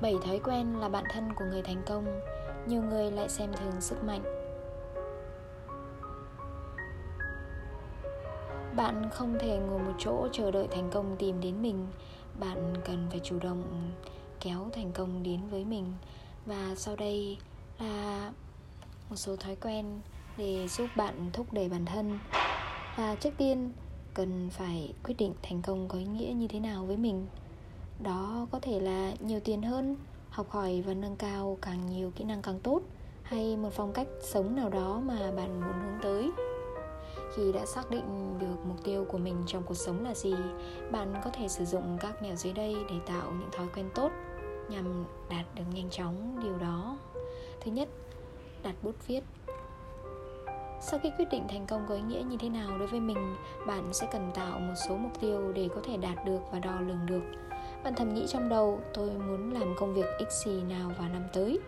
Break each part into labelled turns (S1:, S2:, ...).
S1: bảy thói quen là bạn thân của người thành công, Nhiều người lại xem thường sức mạnh. Bạn không thể ngồi một chỗ chờ đợi thành công tìm đến mình. Bạn cần phải chủ động kéo thành công đến với mình. Và sau đây là một số thói quen để giúp bạn thúc đẩy bản thân. Và trước tiên, cần phải quyết định thành công có ý nghĩa như thế nào với mình đó có thể là nhiều tiền hơn, học hỏi và nâng cao càng nhiều kỹ năng càng tốt, hay một phong cách sống nào đó mà bạn muốn hướng tới. Khi đã xác định được mục tiêu của mình trong cuộc sống là gì, bạn có thể sử dụng các mẹo dưới đây để tạo những thói quen tốt nhằm đạt được nhanh chóng điều đó. Thứ nhất, đặt bút viết. Sau khi quyết định thành công có ý nghĩa như thế nào đối với mình, bạn sẽ cần tạo một số mục tiêu để có thể đạt được và đo lường được bạn thầm nghĩ trong đầu, tôi muốn làm công việc x gì nào vào năm tới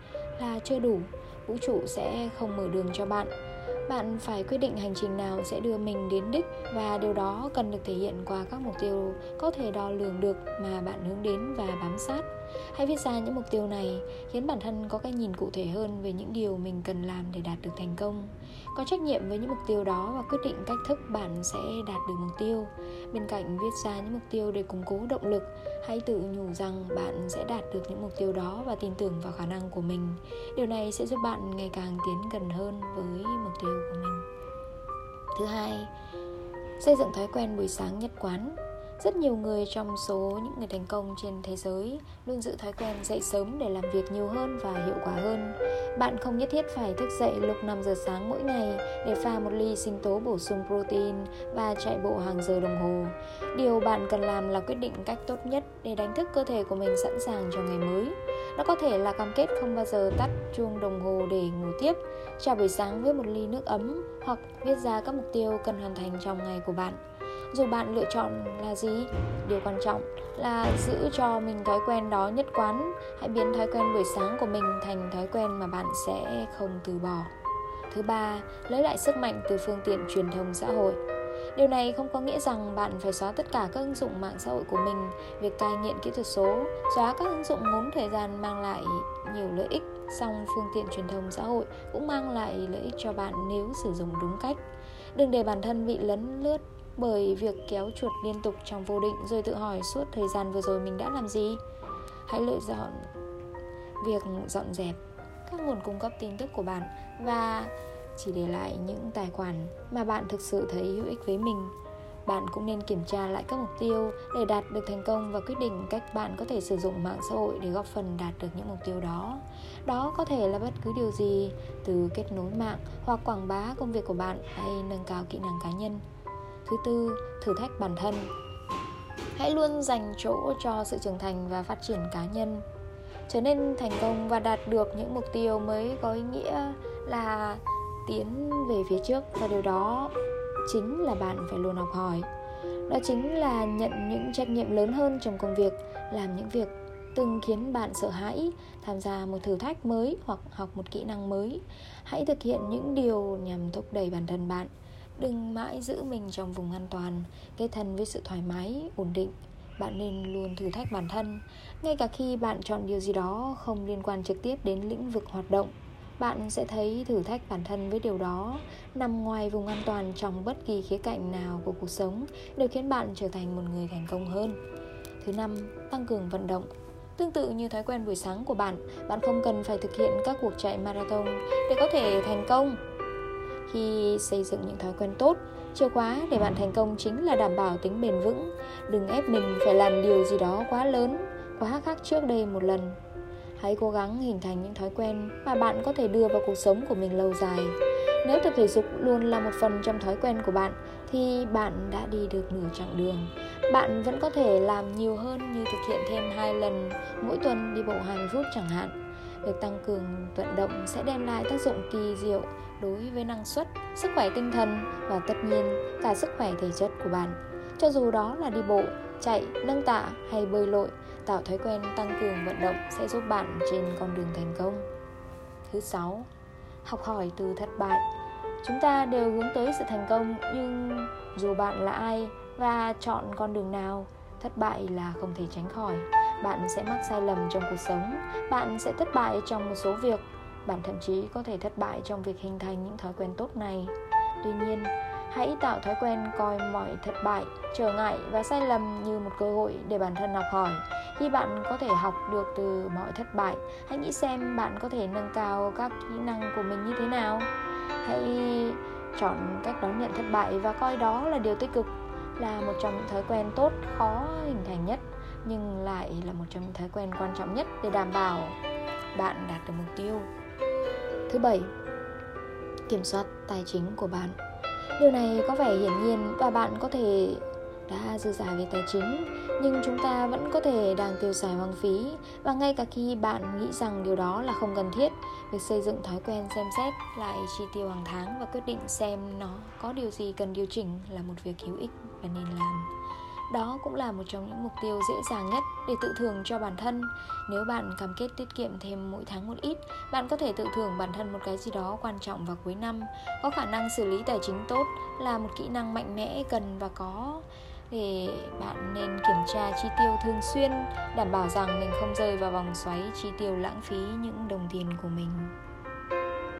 S1: là chưa đủ. Vũ trụ sẽ không mở đường cho bạn bạn phải quyết định hành trình nào sẽ đưa mình đến đích và điều đó cần được thể hiện qua các mục tiêu có thể đo lường được mà bạn hướng đến và bám sát. Hãy viết ra những mục tiêu này khiến bản thân có cái nhìn cụ thể hơn về những điều mình cần làm để đạt được thành công. Có trách nhiệm với những mục tiêu đó và quyết định cách thức bạn sẽ đạt được mục tiêu. Bên cạnh viết ra những mục tiêu để củng cố động lực, hãy tự nhủ rằng bạn sẽ đạt được những mục tiêu đó và tin tưởng vào khả năng của mình. Điều này sẽ giúp bạn ngày càng tiến gần hơn với mục tiêu của mình thứ hai, xây dựng thói quen buổi sáng nhất quán rất nhiều người trong số những người thành công trên thế giới luôn giữ thói quen dậy sớm để làm việc nhiều hơn và hiệu quả hơn. Bạn không nhất thiết phải thức dậy lúc 5 giờ sáng mỗi ngày để pha một ly sinh tố bổ sung protein và chạy bộ hàng giờ đồng hồ. Điều bạn cần làm là quyết định cách tốt nhất để đánh thức cơ thể của mình sẵn sàng cho ngày mới. Nó có thể là cam kết không bao giờ tắt chuông đồng hồ để ngủ tiếp, chào buổi sáng với một ly nước ấm hoặc viết ra các mục tiêu cần hoàn thành trong ngày của bạn. Dù bạn lựa chọn là gì điều quan trọng là giữ cho mình thói quen đó nhất quán. Hãy biến thói quen buổi sáng của mình thành thói quen mà bạn sẽ không từ bỏ. Thứ ba lấy lại sức mạnh từ phương tiện truyền thông xã hội. Điều này không có nghĩa rằng bạn phải xóa tất cả các ứng dụng mạng xã hội của mình. Việc cai nghiện kỹ thuật số, xóa các ứng dụng ngốn thời gian mang lại nhiều lợi ích, song phương tiện truyền thông xã hội cũng mang lại lợi ích cho bạn nếu sử dụng đúng cách. Đừng để bản thân bị lấn lướt bởi việc kéo chuột liên tục trong vô định rồi tự hỏi suốt thời gian vừa rồi mình đã làm gì hãy lựa chọn việc dọn dẹp các nguồn cung cấp tin tức của bạn và chỉ để lại những tài khoản mà bạn thực sự thấy hữu ích với mình. Bạn cũng nên kiểm tra lại các mục tiêu để đạt được thành công và quyết định cách bạn có thể sử dụng mạng xã hội để góp phần đạt được những mục tiêu đó. Đó có thể là bất cứ điều gì từ kết nối mạng hoặc quảng bá công việc của bạn hay nâng cao kỹ năng cá nhân. Thứ tư, thử thách bản thân. Hãy luôn dành chỗ cho sự trưởng thành và phát triển cá nhân. Trở nên thành công và đạt được những mục tiêu mới có ý nghĩa là tiến về phía trước Và điều đó chính là bạn phải luôn học hỏi. Đó chính là nhận những trách nhiệm lớn hơn trong công việc Làm những việc từng khiến bạn sợ hãi tham gia một thử thách mới hoặc học một kỹ năng mới. Hãy thực hiện những điều nhằm thúc đẩy bản thân bạn. Đừng mãi giữ mình trong vùng an toàn Kết thân với sự thoải mái, ổn định. Bạn nên luôn thử thách bản thân Ngay cả khi bạn chọn điều gì đó không liên quan trực tiếp đến lĩnh vực hoạt động bạn sẽ thấy thử thách bản thân với điều đó nằm ngoài vùng an toàn trong bất kỳ khía cạnh nào của cuộc sống đều khiến bạn trở thành một người thành công hơn. Thứ năm, tăng cường vận động. Tương tự như thói quen buổi sáng của bạn, bạn không cần phải thực hiện các cuộc chạy marathon để có thể thành công khi xây dựng những thói quen tốt chìa khóa để bạn thành công chính là đảm bảo tính bền vững đừng ép mình phải làm điều gì đó quá lớn quá khác trước đây một lần hãy cố gắng hình thành những thói quen mà bạn có thể đưa vào cuộc sống của mình lâu dài. Nếu tập thể dục luôn là một phần trong thói quen của bạn thì bạn đã đi được nửa chặng đường. Bạn vẫn có thể làm nhiều hơn như thực hiện thêm hai lần mỗi tuần đi bộ 20 phút chẳng hạn. Việc tăng cường vận động sẽ đem lại tác dụng kỳ diệu đối với năng suất, sức khỏe tinh thần và tất nhiên cả sức khỏe thể chất của bạn. Cho dù đó là đi bộ, chạy, nâng tạ hay bơi lội, tạo thói quen tăng cường vận động sẽ giúp bạn trên con đường thành công. Thứ sáu, học hỏi từ thất bại. Chúng ta đều hướng tới sự thành công nhưng dù bạn là ai và chọn con đường nào, thất bại là không thể tránh khỏi bạn sẽ mắc sai lầm trong cuộc sống bạn sẽ thất bại trong một số việc bạn thậm chí có thể thất bại trong việc hình thành những thói quen tốt này tuy nhiên hãy tạo thói quen coi mọi thất bại, trở ngại và sai lầm như một cơ hội để bản thân học hỏi. Khi bạn có thể học được từ mọi thất bại, hãy nghĩ xem bạn có thể nâng cao các kỹ năng của mình như thế nào. Hãy chọn cách đón nhận thất bại và coi đó là điều tích cực, là một trong những thói quen tốt khó hình thành nhất, nhưng lại là một trong những thói quen quan trọng nhất để đảm bảo bạn đạt được mục tiêu. Thứ bảy, kiểm soát tài chính của bạn điều này có vẻ hiển nhiên và bạn có thể đã dư giả về tài chính, nhưng chúng ta vẫn có thể đang tiêu xài hoang phí. Và ngay cả khi bạn nghĩ rằng điều đó là không cần thiết, việc xây dựng thói quen xem xét lại chi tiêu hàng tháng và quyết định xem nó có điều gì cần điều chỉnh là một việc hữu ích và nên làm đó cũng là một trong những mục tiêu dễ dàng nhất để tự thưởng cho bản thân. Nếu bạn cam kết tiết kiệm thêm mỗi tháng một ít, bạn có thể tự thưởng bản thân một cái gì đó quan trọng vào cuối năm. Có khả năng xử lý tài chính tốt là một kỹ năng mạnh mẽ cần và có để bạn nên kiểm tra chi tiêu thường xuyên, đảm bảo rằng mình không rơi vào vòng xoáy chi tiêu lãng phí những đồng tiền của mình.